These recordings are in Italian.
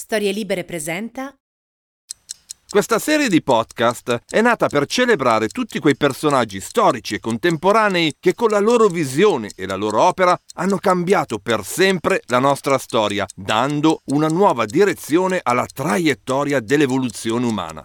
Storie Libere presenta Questa serie di podcast è nata per celebrare tutti quei personaggi storici e contemporanei che con la loro visione e la loro opera hanno cambiato per sempre la nostra storia, dando una nuova direzione alla traiettoria dell'evoluzione umana.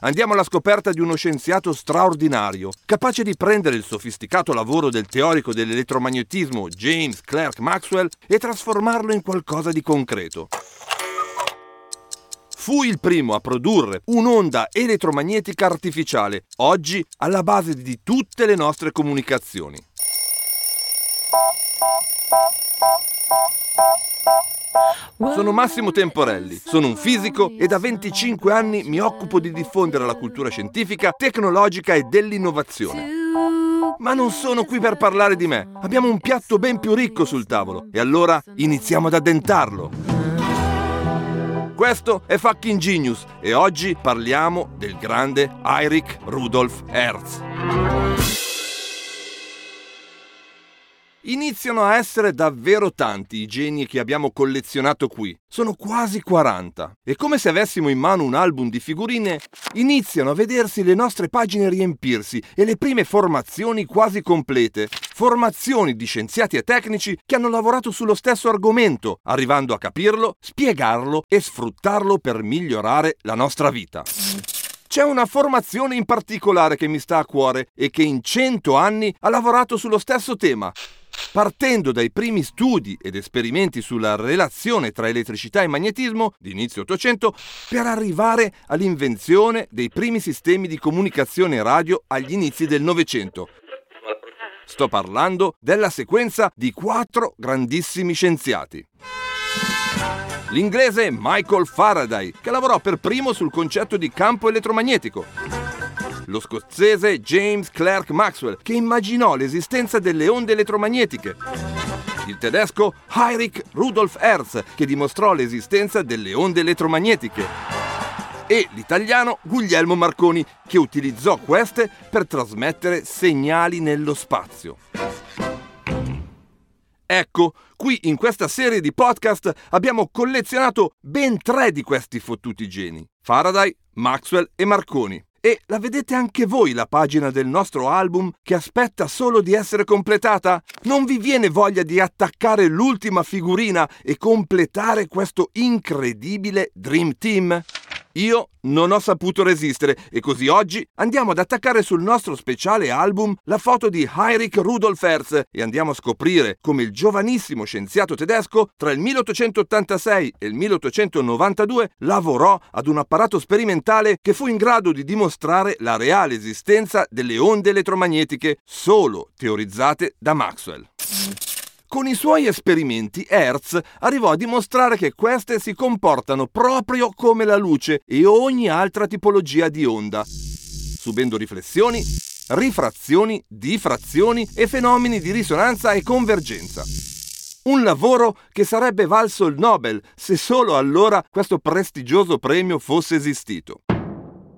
andiamo alla scoperta di uno scienziato straordinario, capace di prendere il sofisticato lavoro del teorico dell'elettromagnetismo James Clerk Maxwell e trasformarlo in qualcosa di concreto. Fu il primo a produrre un'onda elettromagnetica artificiale, oggi alla base di tutte le nostre comunicazioni. Sono Massimo Temporelli, sono un fisico e da 25 anni mi occupo di diffondere la cultura scientifica, tecnologica e dell'innovazione. Ma non sono qui per parlare di me, abbiamo un piatto ben più ricco sul tavolo e allora iniziamo ad addentarlo. Questo è Fucking Genius e oggi parliamo del grande Heinrich Rudolf Hertz. Iniziano a essere davvero tanti i geni che abbiamo collezionato qui. Sono quasi 40. E come se avessimo in mano un album di figurine, iniziano a vedersi le nostre pagine riempirsi e le prime formazioni quasi complete. Formazioni di scienziati e tecnici che hanno lavorato sullo stesso argomento, arrivando a capirlo, spiegarlo e sfruttarlo per migliorare la nostra vita. C'è una formazione in particolare che mi sta a cuore e che in cento anni ha lavorato sullo stesso tema, partendo dai primi studi ed esperimenti sulla relazione tra elettricità e magnetismo di inizio Ottocento per arrivare all'invenzione dei primi sistemi di comunicazione radio agli inizi del Novecento. Sto parlando della sequenza di quattro grandissimi scienziati. L'inglese Michael Faraday, che lavorò per primo sul concetto di campo elettromagnetico lo scozzese James Clerk Maxwell, che immaginò l'esistenza delle onde elettromagnetiche. Il tedesco Heinrich Rudolf Hertz, che dimostrò l'esistenza delle onde elettromagnetiche. E l'italiano Guglielmo Marconi, che utilizzò queste per trasmettere segnali nello spazio. Ecco, qui in questa serie di podcast abbiamo collezionato ben tre di questi fottuti geni: Faraday, Maxwell e Marconi. E la vedete anche voi la pagina del nostro album che aspetta solo di essere completata? Non vi viene voglia di attaccare l'ultima figurina e completare questo incredibile Dream Team? Io non ho saputo resistere e così oggi andiamo ad attaccare sul nostro speciale album la foto di Heinrich Rudolf Hertz e andiamo a scoprire come il giovanissimo scienziato tedesco tra il 1886 e il 1892 lavorò ad un apparato sperimentale che fu in grado di dimostrare la reale esistenza delle onde elettromagnetiche solo teorizzate da Maxwell. Con i suoi esperimenti Hertz arrivò a dimostrare che queste si comportano proprio come la luce e ogni altra tipologia di onda, subendo riflessioni, rifrazioni, diffrazioni e fenomeni di risonanza e convergenza. Un lavoro che sarebbe valso il Nobel se solo allora questo prestigioso premio fosse esistito.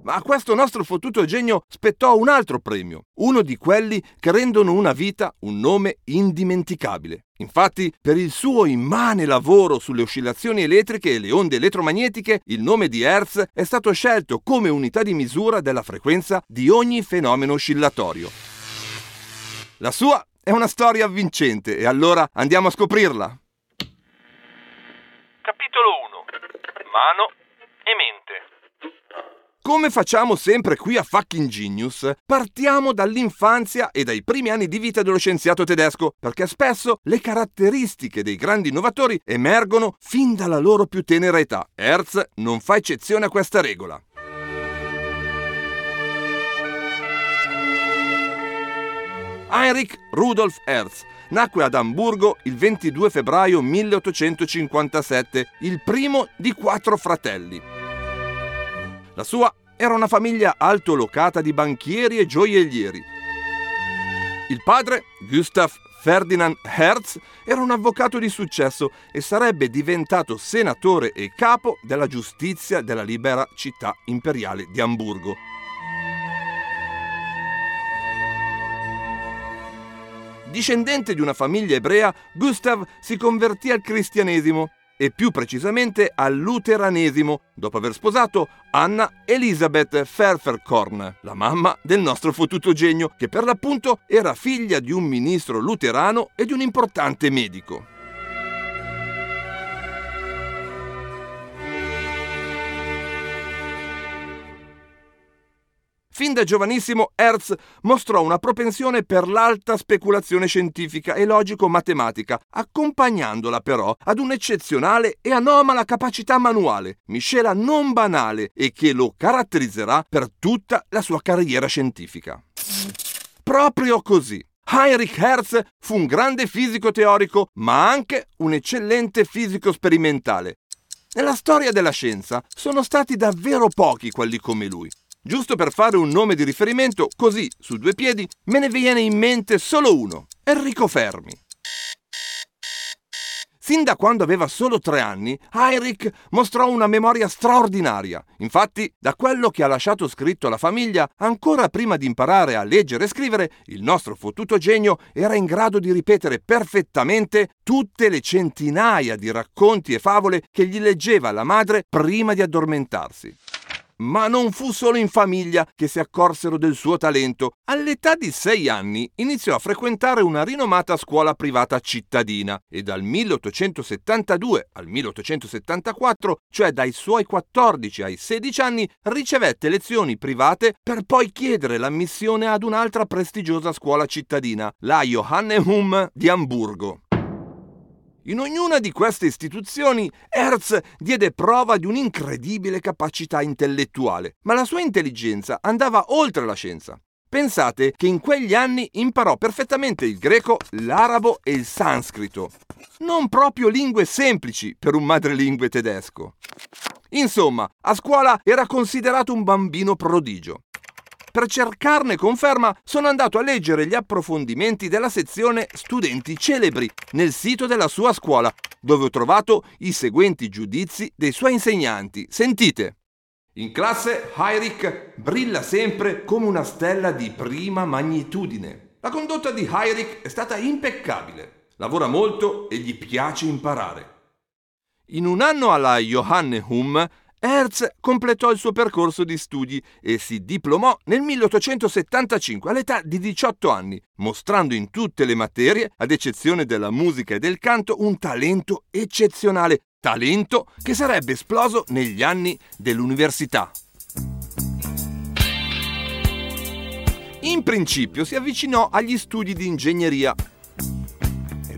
Ma a questo nostro fottuto genio spettò un altro premio, uno di quelli che rendono una vita un nome indimenticabile. Infatti, per il suo immane lavoro sulle oscillazioni elettriche e le onde elettromagnetiche, il nome di Hertz è stato scelto come unità di misura della frequenza di ogni fenomeno oscillatorio. La sua è una storia avvincente e allora andiamo a scoprirla. Capitolo 1 Mano e mente come facciamo sempre qui a Fucking Genius, partiamo dall'infanzia e dai primi anni di vita dello scienziato tedesco, perché spesso le caratteristiche dei grandi innovatori emergono fin dalla loro più tenera età. Hertz non fa eccezione a questa regola. Heinrich Rudolf Hertz nacque ad Amburgo il 22 febbraio 1857, il primo di quattro fratelli. La sua era una famiglia altolocata di banchieri e gioiellieri. Il padre, Gustav Ferdinand Hertz, era un avvocato di successo e sarebbe diventato senatore e capo della giustizia della libera città imperiale di Amburgo. Discendente di una famiglia ebrea, Gustav si convertì al cristianesimo e più precisamente al luteranesimo, dopo aver sposato Anna Elisabeth Ferferkorn, la mamma del nostro fottuto genio, che per l'appunto era figlia di un ministro luterano e di un importante medico. Fin da giovanissimo Hertz mostrò una propensione per l'alta speculazione scientifica e logico-matematica, accompagnandola però ad un'eccezionale e anomala capacità manuale, miscela non banale e che lo caratterizzerà per tutta la sua carriera scientifica. Proprio così. Heinrich Hertz fu un grande fisico teorico, ma anche un eccellente fisico sperimentale. Nella storia della scienza sono stati davvero pochi quelli come lui. Giusto per fare un nome di riferimento, così, su due piedi, me ne viene in mente solo uno, Enrico Fermi. Sin da quando aveva solo tre anni, Heinrich mostrò una memoria straordinaria. Infatti, da quello che ha lasciato scritto alla famiglia, ancora prima di imparare a leggere e scrivere, il nostro fottuto genio era in grado di ripetere perfettamente tutte le centinaia di racconti e favole che gli leggeva la madre prima di addormentarsi. Ma non fu solo in famiglia che si accorsero del suo talento. All'età di sei anni iniziò a frequentare una rinomata scuola privata cittadina e dal 1872 al 1874, cioè dai suoi 14 ai 16 anni, ricevette lezioni private per poi chiedere l'ammissione ad un'altra prestigiosa scuola cittadina, la Johanneum di Amburgo. In ognuna di queste istituzioni Hertz diede prova di un'incredibile capacità intellettuale, ma la sua intelligenza andava oltre la scienza. Pensate che in quegli anni imparò perfettamente il greco, l'arabo e il sanscrito. Non proprio lingue semplici per un madrelingue tedesco. Insomma, a scuola era considerato un bambino prodigio. Per cercarne conferma sono andato a leggere gli approfondimenti della sezione Studenti celebri nel sito della sua scuola, dove ho trovato i seguenti giudizi dei suoi insegnanti. Sentite! In classe Heinrich brilla sempre come una stella di prima magnitudine. La condotta di Heinrich è stata impeccabile. Lavora molto e gli piace imparare. In un anno alla Johanneum Hertz completò il suo percorso di studi e si diplomò nel 1875 all'età di 18 anni, mostrando in tutte le materie, ad eccezione della musica e del canto, un talento eccezionale, talento che sarebbe esploso negli anni dell'università. In principio si avvicinò agli studi di ingegneria,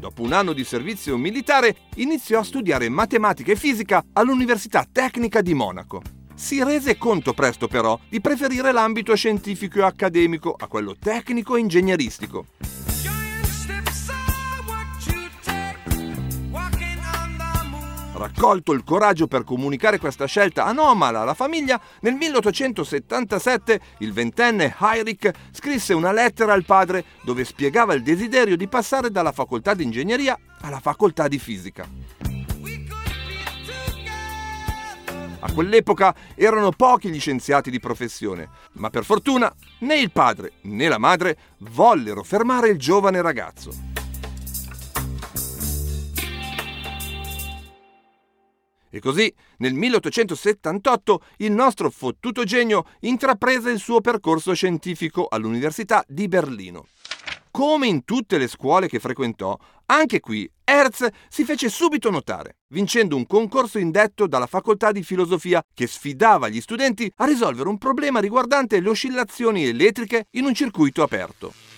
dopo un anno di servizio militare, iniziò a studiare matematica e fisica all'Università Tecnica di Monaco. Si rese conto presto però di preferire l'ambito scientifico e accademico a quello tecnico e ingegneristico. Raccolto il coraggio per comunicare questa scelta anomala alla famiglia, nel 1877 il ventenne Heinrich scrisse una lettera al padre dove spiegava il desiderio di passare dalla facoltà di ingegneria alla facoltà di fisica. A quell'epoca erano pochi gli scienziati di professione, ma per fortuna né il padre né la madre vollero fermare il giovane ragazzo. E così, nel 1878, il nostro fottuto genio intraprese il suo percorso scientifico all'Università di Berlino. Come in tutte le scuole che frequentò, anche qui Hertz si fece subito notare, vincendo un concorso indetto dalla facoltà di filosofia che sfidava gli studenti a risolvere un problema riguardante le oscillazioni elettriche in un circuito aperto.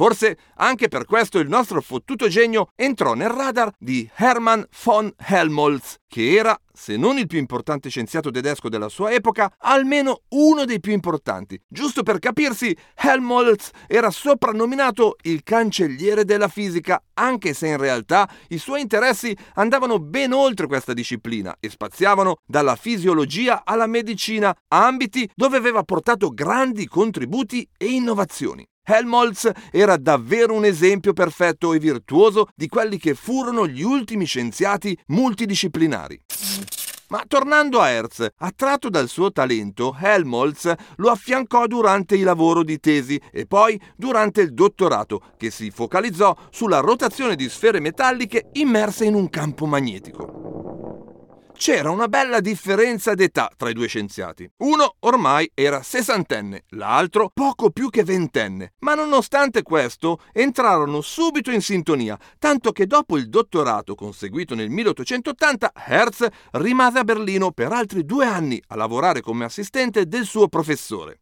Forse anche per questo il nostro fottuto genio entrò nel radar di Hermann von Helmholtz, che era, se non il più importante scienziato tedesco della sua epoca, almeno uno dei più importanti. Giusto per capirsi, Helmholtz era soprannominato il cancelliere della fisica, anche se in realtà i suoi interessi andavano ben oltre questa disciplina e spaziavano dalla fisiologia alla medicina, ambiti dove aveva portato grandi contributi e innovazioni. Helmholtz era davvero un esempio perfetto e virtuoso di quelli che furono gli ultimi scienziati multidisciplinari. Ma tornando a Hertz, attratto dal suo talento, Helmholtz lo affiancò durante il lavoro di tesi e poi durante il dottorato, che si focalizzò sulla rotazione di sfere metalliche immerse in un campo magnetico c'era una bella differenza d'età tra i due scienziati. Uno ormai era sessantenne, l'altro poco più che ventenne, ma nonostante questo entrarono subito in sintonia, tanto che dopo il dottorato conseguito nel 1880 Hertz rimase a Berlino per altri due anni a lavorare come assistente del suo professore.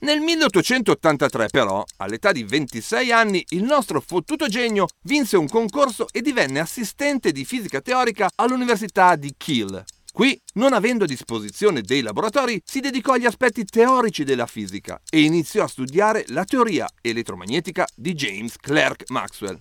Nel 1883 però, all'età di 26 anni, il nostro fottuto genio vinse un concorso e divenne assistente di fisica teorica all'Università di Kiel. Qui, non avendo a disposizione dei laboratori, si dedicò agli aspetti teorici della fisica e iniziò a studiare la teoria elettromagnetica di James Clerk Maxwell.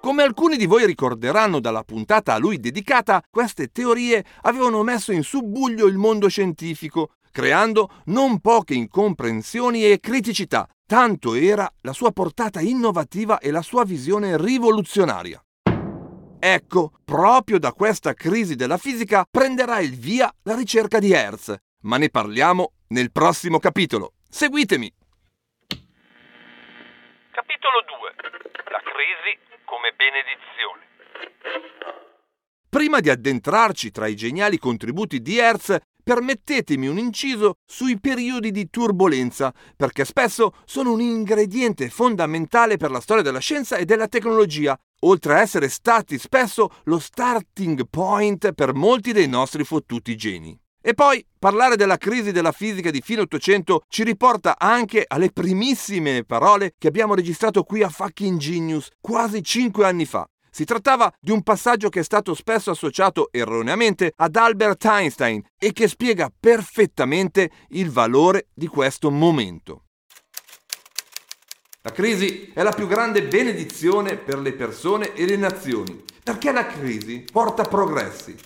Come alcuni di voi ricorderanno dalla puntata a lui dedicata, queste teorie avevano messo in subbuglio il mondo scientifico, creando non poche incomprensioni e criticità, tanto era la sua portata innovativa e la sua visione rivoluzionaria. Ecco, proprio da questa crisi della fisica prenderà il via la ricerca di Hertz, ma ne parliamo nel prossimo capitolo. Seguitemi! Capitolo 2. La crisi come benedizione. Prima di addentrarci tra i geniali contributi di Hertz, permettetemi un inciso sui periodi di turbolenza, perché spesso sono un ingrediente fondamentale per la storia della scienza e della tecnologia, oltre a essere stati spesso lo starting point per molti dei nostri fottuti geni. E poi parlare della crisi della fisica di fine Ottocento ci riporta anche alle primissime parole che abbiamo registrato qui a Fucking Genius quasi cinque anni fa. Si trattava di un passaggio che è stato spesso associato erroneamente ad Albert Einstein e che spiega perfettamente il valore di questo momento. La crisi è la più grande benedizione per le persone e le nazioni, perché la crisi porta progressi.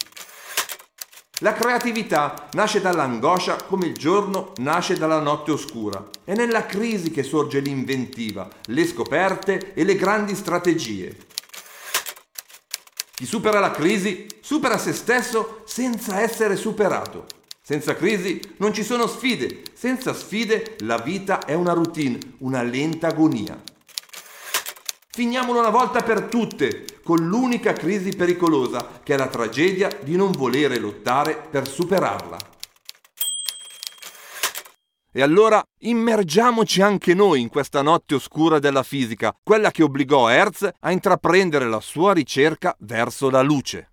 La creatività nasce dall'angoscia come il giorno nasce dalla notte oscura. È nella crisi che sorge l'inventiva, le scoperte e le grandi strategie. Chi supera la crisi supera se stesso senza essere superato. Senza crisi non ci sono sfide, senza sfide la vita è una routine, una lenta agonia. Finiamolo una volta per tutte con l'unica crisi pericolosa che è la tragedia di non volere lottare per superarla. E allora immergiamoci anche noi in questa notte oscura della fisica, quella che obbligò Hertz a intraprendere la sua ricerca verso la luce.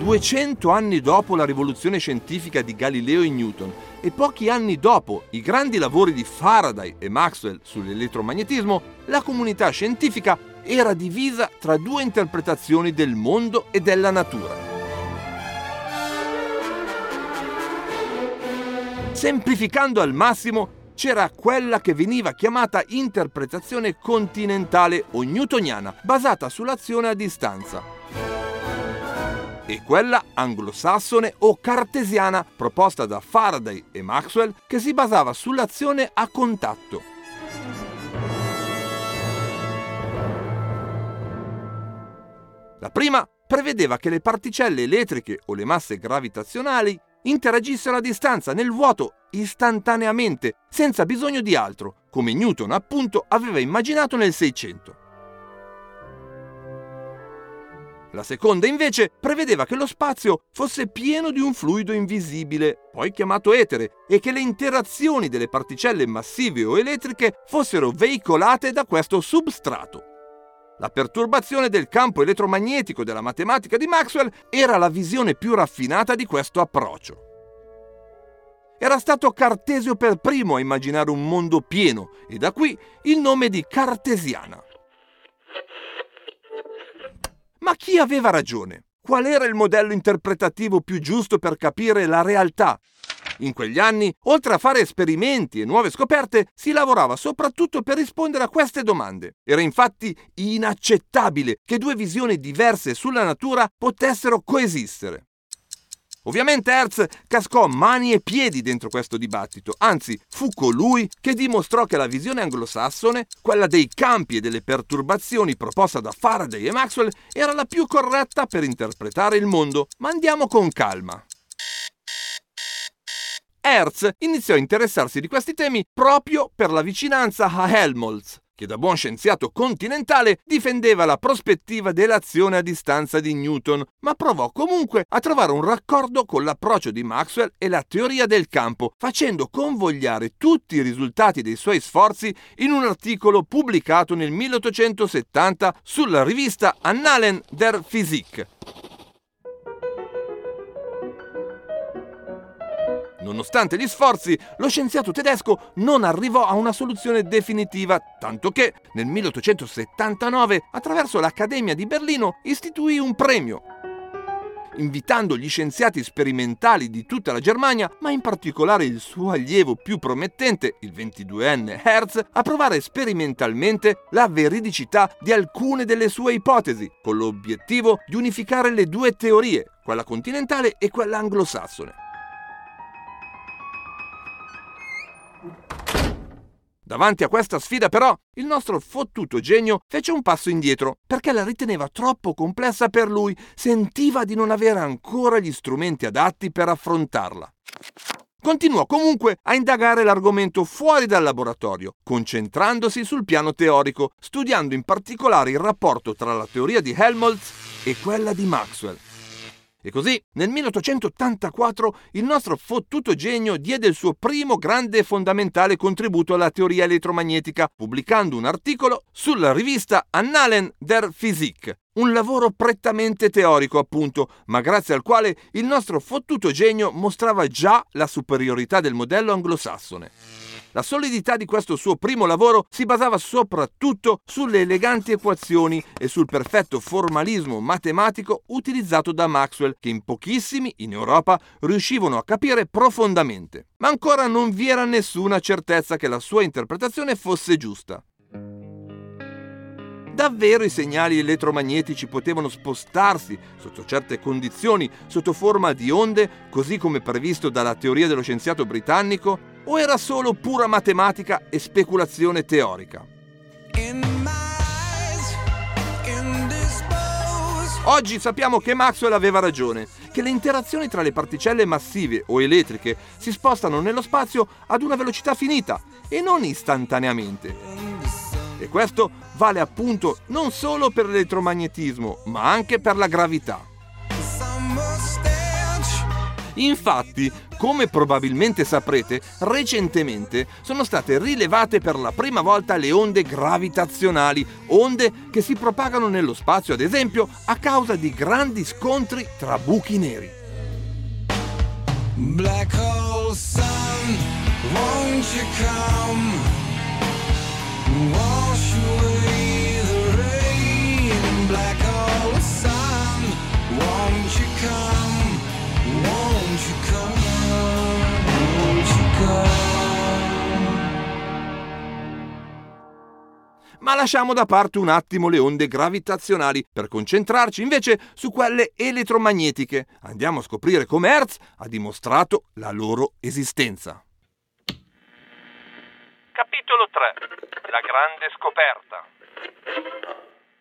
Duecento anni dopo la rivoluzione scientifica di Galileo e Newton e pochi anni dopo i grandi lavori di Faraday e Maxwell sull'elettromagnetismo, la comunità scientifica era divisa tra due interpretazioni del mondo e della natura. Semplificando al massimo, c'era quella che veniva chiamata interpretazione continentale o newtoniana, basata sull'azione a distanza, e quella anglosassone o cartesiana, proposta da Faraday e Maxwell, che si basava sull'azione a contatto. La prima prevedeva che le particelle elettriche o le masse gravitazionali interagissero a distanza nel vuoto istantaneamente, senza bisogno di altro, come Newton appunto aveva immaginato nel 600. La seconda invece prevedeva che lo spazio fosse pieno di un fluido invisibile, poi chiamato etere, e che le interazioni delle particelle massive o elettriche fossero veicolate da questo substrato. La perturbazione del campo elettromagnetico della matematica di Maxwell era la visione più raffinata di questo approccio. Era stato Cartesio per primo a immaginare un mondo pieno e da qui il nome di cartesiana. Ma chi aveva ragione? Qual era il modello interpretativo più giusto per capire la realtà? In quegli anni, oltre a fare esperimenti e nuove scoperte, si lavorava soprattutto per rispondere a queste domande. Era infatti inaccettabile che due visioni diverse sulla natura potessero coesistere. Ovviamente Hertz cascò mani e piedi dentro questo dibattito, anzi fu colui che dimostrò che la visione anglosassone, quella dei campi e delle perturbazioni proposta da Faraday e Maxwell, era la più corretta per interpretare il mondo. Ma andiamo con calma. Hertz iniziò a interessarsi di questi temi proprio per la vicinanza a Helmholtz, che da buon scienziato continentale difendeva la prospettiva dell'azione a distanza di Newton, ma provò comunque a trovare un raccordo con l'approccio di Maxwell e la teoria del campo, facendo convogliare tutti i risultati dei suoi sforzi in un articolo pubblicato nel 1870 sulla rivista Annalen der Physik. Nonostante gli sforzi, lo scienziato tedesco non arrivò a una soluzione definitiva, tanto che nel 1879, attraverso l'Accademia di Berlino, istituì un premio invitando gli scienziati sperimentali di tutta la Germania, ma in particolare il suo allievo più promettente, il 22enne Hertz, a provare sperimentalmente la veridicità di alcune delle sue ipotesi, con l'obiettivo di unificare le due teorie, quella continentale e quella anglosassone. Davanti a questa sfida però il nostro fottuto genio fece un passo indietro perché la riteneva troppo complessa per lui, sentiva di non avere ancora gli strumenti adatti per affrontarla. Continuò comunque a indagare l'argomento fuori dal laboratorio, concentrandosi sul piano teorico, studiando in particolare il rapporto tra la teoria di Helmholtz e quella di Maxwell. E così, nel 1884, il nostro fottuto genio diede il suo primo grande e fondamentale contributo alla teoria elettromagnetica, pubblicando un articolo sulla rivista Annalen der Physik, un lavoro prettamente teorico, appunto, ma grazie al quale il nostro fottuto genio mostrava già la superiorità del modello anglosassone. La solidità di questo suo primo lavoro si basava soprattutto sulle eleganti equazioni e sul perfetto formalismo matematico utilizzato da Maxwell, che in pochissimi in Europa riuscivano a capire profondamente. Ma ancora non vi era nessuna certezza che la sua interpretazione fosse giusta. Davvero i segnali elettromagnetici potevano spostarsi sotto certe condizioni, sotto forma di onde, così come previsto dalla teoria dello scienziato britannico? O era solo pura matematica e speculazione teorica? Oggi sappiamo che Maxwell aveva ragione, che le interazioni tra le particelle massive o elettriche si spostano nello spazio ad una velocità finita e non istantaneamente. E questo vale appunto non solo per l'elettromagnetismo, ma anche per la gravità. Infatti, come probabilmente saprete, recentemente sono state rilevate per la prima volta le onde gravitazionali, onde che si propagano nello spazio, ad esempio, a causa di grandi scontri tra buchi neri. Black hole sun, won't you come? Wash Ma lasciamo da parte un attimo le onde gravitazionali per concentrarci invece su quelle elettromagnetiche. Andiamo a scoprire come Hertz ha dimostrato la loro esistenza. Capitolo 3 La grande scoperta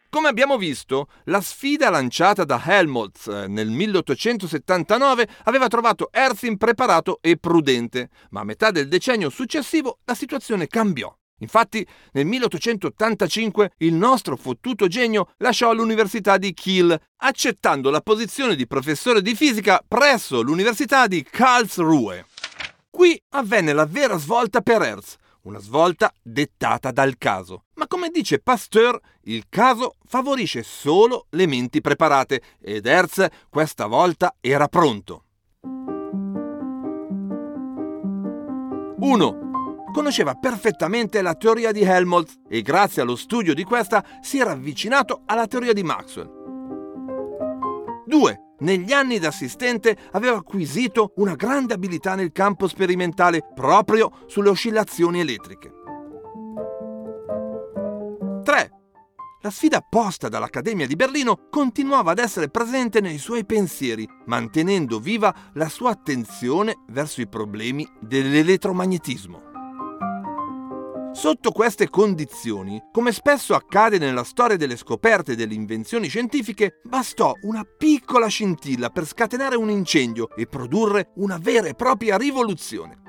come abbiamo visto, la sfida lanciata da Helmholtz eh, nel 1879 aveva trovato Hertz impreparato e prudente, ma a metà del decennio successivo la situazione cambiò. Infatti, nel 1885 il nostro fottuto genio lasciò l'Università di Kiel, accettando la posizione di professore di fisica presso l'Università di Karlsruhe. Qui avvenne la vera svolta per Hertz, una svolta dettata dal caso. Ma come dice Pasteur, il caso favorisce solo le menti preparate ed Hertz questa volta era pronto. 1. Conosceva perfettamente la teoria di Helmholtz e grazie allo studio di questa si era avvicinato alla teoria di Maxwell. 2. Negli anni da assistente aveva acquisito una grande abilità nel campo sperimentale proprio sulle oscillazioni elettriche. 3. La sfida posta dall'Accademia di Berlino continuava ad essere presente nei suoi pensieri, mantenendo viva la sua attenzione verso i problemi dell'elettromagnetismo. Sotto queste condizioni, come spesso accade nella storia delle scoperte e delle invenzioni scientifiche, bastò una piccola scintilla per scatenare un incendio e produrre una vera e propria rivoluzione.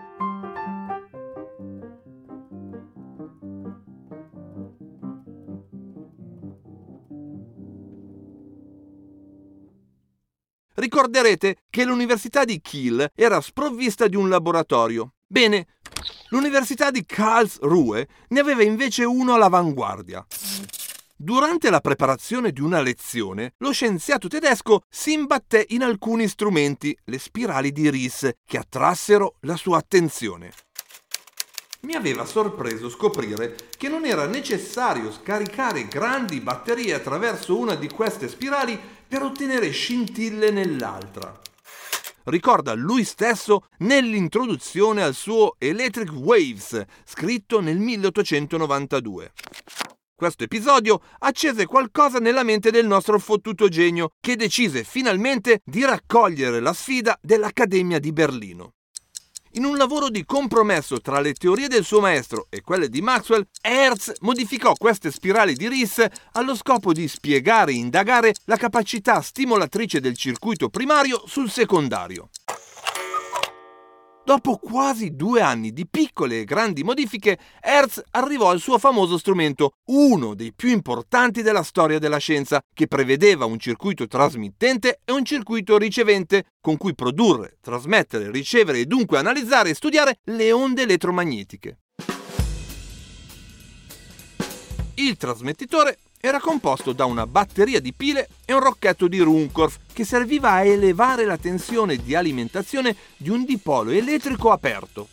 Ricorderete che l'Università di Kiel era sprovvista di un laboratorio. Bene, L'Università di Karlsruhe ne aveva invece uno all'avanguardia. Durante la preparazione di una lezione, lo scienziato tedesco si imbatté in alcuni strumenti, le spirali di Ries, che attrassero la sua attenzione. Mi aveva sorpreso scoprire che non era necessario scaricare grandi batterie attraverso una di queste spirali per ottenere scintille nell'altra ricorda lui stesso nell'introduzione al suo Electric Waves, scritto nel 1892. Questo episodio accese qualcosa nella mente del nostro fottuto genio, che decise finalmente di raccogliere la sfida dell'Accademia di Berlino. In un lavoro di compromesso tra le teorie del suo maestro e quelle di Maxwell, Hertz modificò queste spirali di Ries allo scopo di spiegare e indagare la capacità stimolatrice del circuito primario sul secondario. Dopo quasi due anni di piccole e grandi modifiche, Hertz arrivò al suo famoso strumento, uno dei più importanti della storia della scienza, che prevedeva un circuito trasmittente e un circuito ricevente, con cui produrre, trasmettere, ricevere e dunque analizzare e studiare le onde elettromagnetiche. Il trasmettitore era composto da una batteria di pile e un rocchetto di Runcorf che serviva a elevare la tensione di alimentazione di un dipolo elettrico aperto.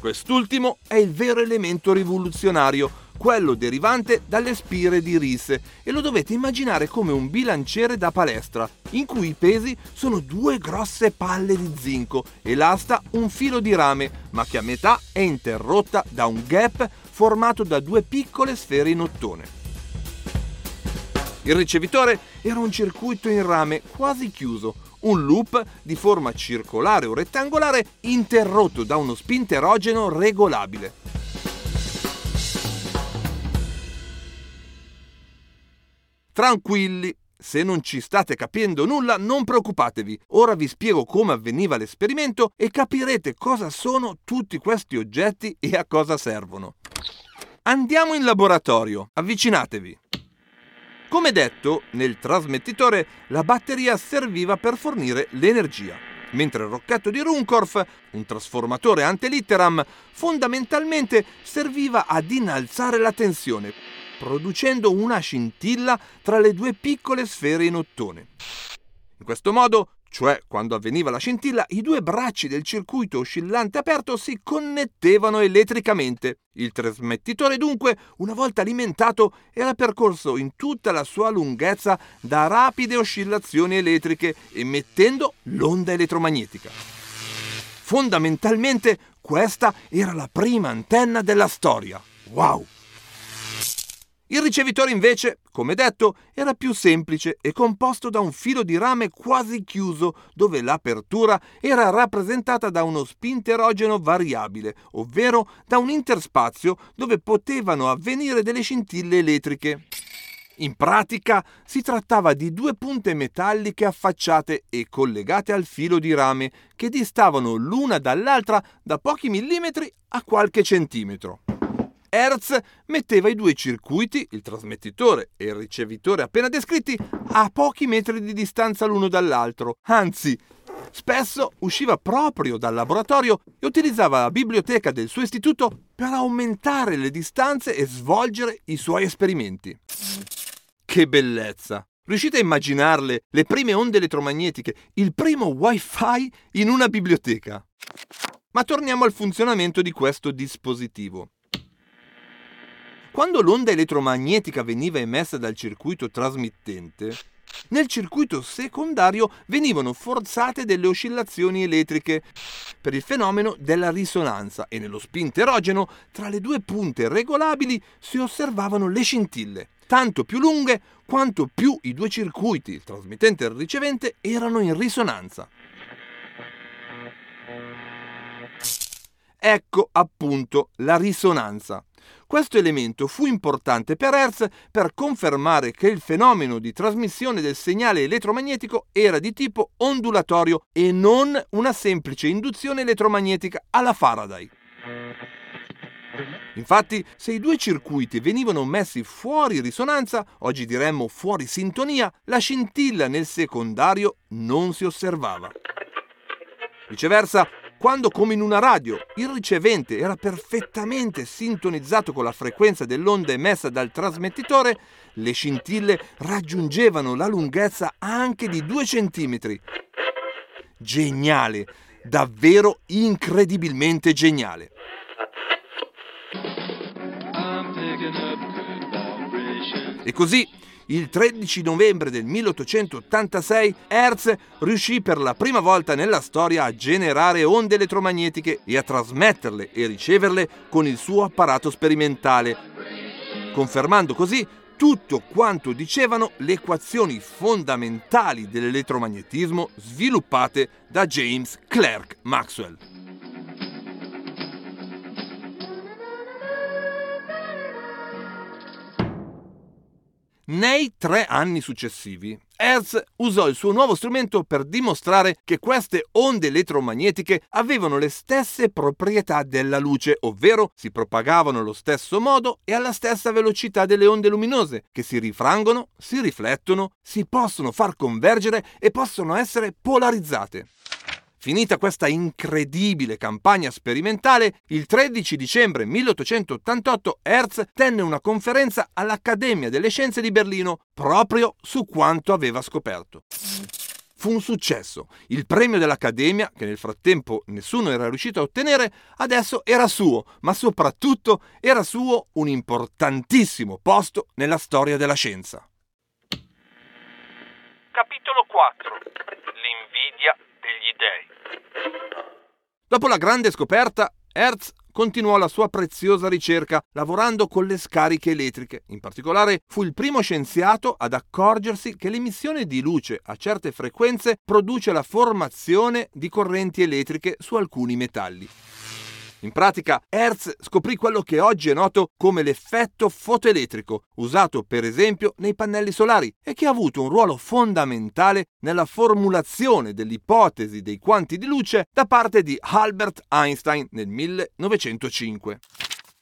Quest'ultimo è il vero elemento rivoluzionario, quello derivante dalle spire di Ries e lo dovete immaginare come un bilanciere da palestra, in cui i pesi sono due grosse palle di zinco e l'asta un filo di rame, ma che a metà è interrotta da un gap formato da due piccole sfere in ottone. Il ricevitore era un circuito in rame quasi chiuso, un loop di forma circolare o rettangolare interrotto da uno spinterogeno regolabile. Tranquilli, se non ci state capendo nulla, non preoccupatevi. Ora vi spiego come avveniva l'esperimento e capirete cosa sono tutti questi oggetti e a cosa servono. Andiamo in laboratorio, avvicinatevi. Come detto, nel trasmettitore la batteria serviva per fornire l'energia, mentre il rocchetto di Runcorf, un trasformatore ante litteram, fondamentalmente serviva ad innalzare la tensione, producendo una scintilla tra le due piccole sfere in ottone. In questo modo cioè quando avveniva la scintilla, i due bracci del circuito oscillante aperto si connettevano elettricamente. Il trasmettitore dunque, una volta alimentato, era percorso in tutta la sua lunghezza da rapide oscillazioni elettriche, emettendo l'onda elettromagnetica. Fondamentalmente questa era la prima antenna della storia. Wow! Il ricevitore invece, come detto, era più semplice e composto da un filo di rame quasi chiuso dove l'apertura era rappresentata da uno spinterogeno variabile, ovvero da un interspazio dove potevano avvenire delle scintille elettriche. In pratica si trattava di due punte metalliche affacciate e collegate al filo di rame che distavano l'una dall'altra da pochi millimetri a qualche centimetro. Hertz metteva i due circuiti, il trasmettitore e il ricevitore appena descritti, a pochi metri di distanza l'uno dall'altro, anzi, spesso usciva proprio dal laboratorio e utilizzava la biblioteca del suo istituto per aumentare le distanze e svolgere i suoi esperimenti. Che bellezza! Riuscite a immaginarle le prime onde elettromagnetiche, il primo wifi in una biblioteca? Ma torniamo al funzionamento di questo dispositivo. Quando l'onda elettromagnetica veniva emessa dal circuito trasmittente, nel circuito secondario venivano forzate delle oscillazioni elettriche per il fenomeno della risonanza e nello spinterogeno tra le due punte regolabili si osservavano le scintille, tanto più lunghe quanto più i due circuiti, il trasmittente e il ricevente, erano in risonanza. Ecco appunto la risonanza. Questo elemento fu importante per Hertz per confermare che il fenomeno di trasmissione del segnale elettromagnetico era di tipo ondulatorio e non una semplice induzione elettromagnetica alla Faraday. Infatti, se i due circuiti venivano messi fuori risonanza, oggi diremmo fuori sintonia, la scintilla nel secondario non si osservava. Viceversa, quando come in una radio il ricevente era perfettamente sintonizzato con la frequenza dell'onda emessa dal trasmettitore, le scintille raggiungevano la lunghezza anche di 2 cm. Geniale, davvero incredibilmente geniale. E così il 13 novembre del 1886 Hertz riuscì per la prima volta nella storia a generare onde elettromagnetiche e a trasmetterle e riceverle con il suo apparato sperimentale, confermando così tutto quanto dicevano le equazioni fondamentali dell'elettromagnetismo sviluppate da James Clerk Maxwell. Nei tre anni successivi, Hertz usò il suo nuovo strumento per dimostrare che queste onde elettromagnetiche avevano le stesse proprietà della luce, ovvero si propagavano allo stesso modo e alla stessa velocità delle onde luminose, che si rifrangono, si riflettono, si possono far convergere e possono essere polarizzate. Finita questa incredibile campagna sperimentale, il 13 dicembre 1888 Hertz tenne una conferenza all'Accademia delle Scienze di Berlino proprio su quanto aveva scoperto. Fu un successo. Il premio dell'Accademia, che nel frattempo nessuno era riuscito a ottenere, adesso era suo, ma soprattutto era suo un importantissimo posto nella storia della scienza. Capitolo 4 L'invidia degli dei Dopo la grande scoperta, Hertz continuò la sua preziosa ricerca lavorando con le scariche elettriche. In particolare fu il primo scienziato ad accorgersi che l'emissione di luce a certe frequenze produce la formazione di correnti elettriche su alcuni metalli. In pratica, Hertz scoprì quello che oggi è noto come l'effetto fotoelettrico, usato per esempio nei pannelli solari e che ha avuto un ruolo fondamentale nella formulazione dell'ipotesi dei quanti di luce da parte di Albert Einstein nel 1905.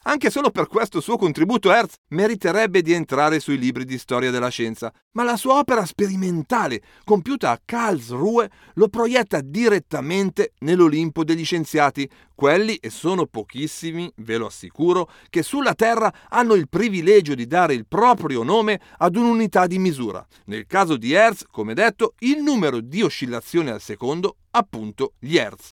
Anche solo per questo suo contributo Hertz meriterebbe di entrare sui libri di storia della scienza, ma la sua opera sperimentale, compiuta a Karlsruhe, lo proietta direttamente nell'Olimpo degli scienziati, quelli, e sono pochissimi, ve lo assicuro, che sulla Terra hanno il privilegio di dare il proprio nome ad un'unità di misura. Nel caso di Hertz, come detto, il numero di oscillazioni al secondo, appunto gli Hertz.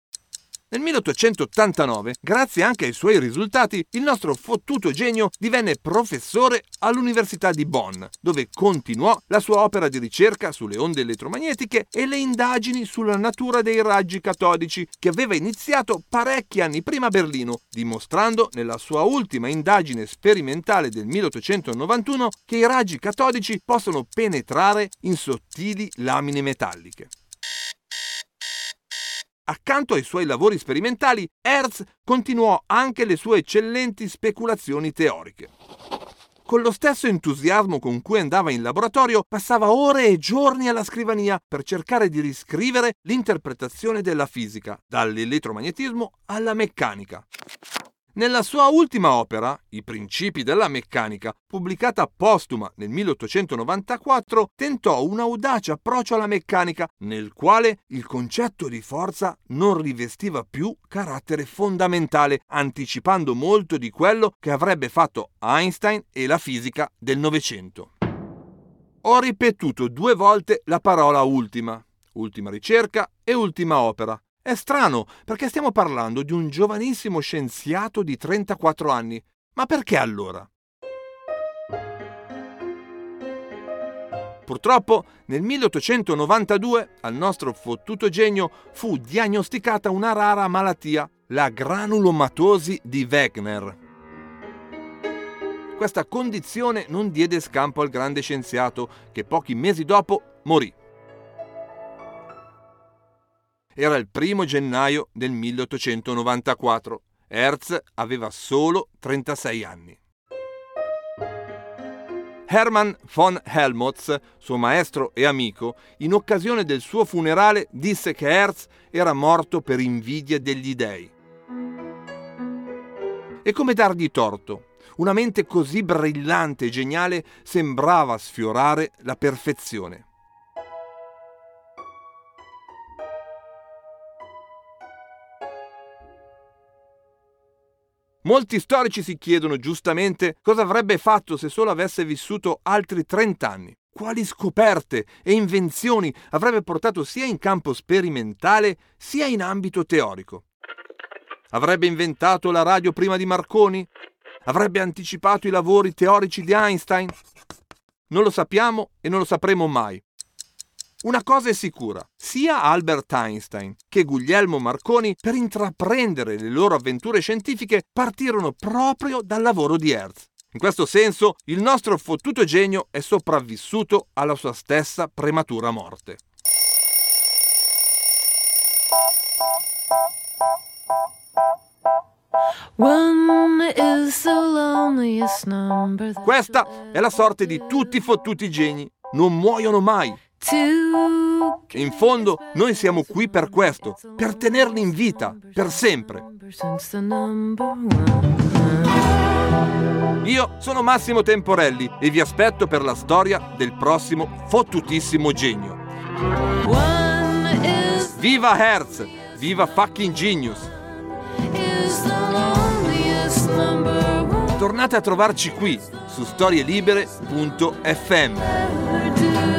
Nel 1889, grazie anche ai suoi risultati, il nostro fottuto genio divenne professore all'Università di Bonn, dove continuò la sua opera di ricerca sulle onde elettromagnetiche e le indagini sulla natura dei raggi catodici, che aveva iniziato parecchi anni prima a Berlino, dimostrando nella sua ultima indagine sperimentale del 1891 che i raggi catodici possono penetrare in sottili lamine metalliche. Accanto ai suoi lavori sperimentali, Hertz continuò anche le sue eccellenti speculazioni teoriche. Con lo stesso entusiasmo con cui andava in laboratorio, passava ore e giorni alla scrivania per cercare di riscrivere l'interpretazione della fisica, dall'elettromagnetismo alla meccanica. Nella sua ultima opera, I principi della meccanica, pubblicata postuma nel 1894, tentò un audace approccio alla meccanica nel quale il concetto di forza non rivestiva più carattere fondamentale, anticipando molto di quello che avrebbe fatto Einstein e la fisica del Novecento. Ho ripetuto due volte la parola ultima, ultima ricerca e ultima opera, è strano perché stiamo parlando di un giovanissimo scienziato di 34 anni. Ma perché allora? Purtroppo nel 1892 al nostro fottuto genio fu diagnosticata una rara malattia, la granulomatosi di Wegener. Questa condizione non diede scampo al grande scienziato che pochi mesi dopo morì. Era il primo gennaio del 1894. Hertz aveva solo 36 anni. Hermann von Helmholtz, suo maestro e amico, in occasione del suo funerale disse che Hertz era morto per invidia degli dei. E come dargli torto? Una mente così brillante e geniale sembrava sfiorare la perfezione. Molti storici si chiedono giustamente cosa avrebbe fatto se solo avesse vissuto altri 30 anni. Quali scoperte e invenzioni avrebbe portato sia in campo sperimentale sia in ambito teorico. Avrebbe inventato la radio prima di Marconi? Avrebbe anticipato i lavori teorici di Einstein? Non lo sappiamo e non lo sapremo mai. Una cosa è sicura, sia Albert Einstein che Guglielmo Marconi per intraprendere le loro avventure scientifiche partirono proprio dal lavoro di Hertz. In questo senso, il nostro fottuto genio è sopravvissuto alla sua stessa prematura morte. Questa è la sorte di tutti i fottuti geni. Non muoiono mai, in fondo noi siamo qui per questo, per tenerli in vita, per sempre. Io sono Massimo Temporelli e vi aspetto per la storia del prossimo fottutissimo genio. Viva Hertz! Viva fucking genius! Tornate a trovarci qui su storielibere.fm.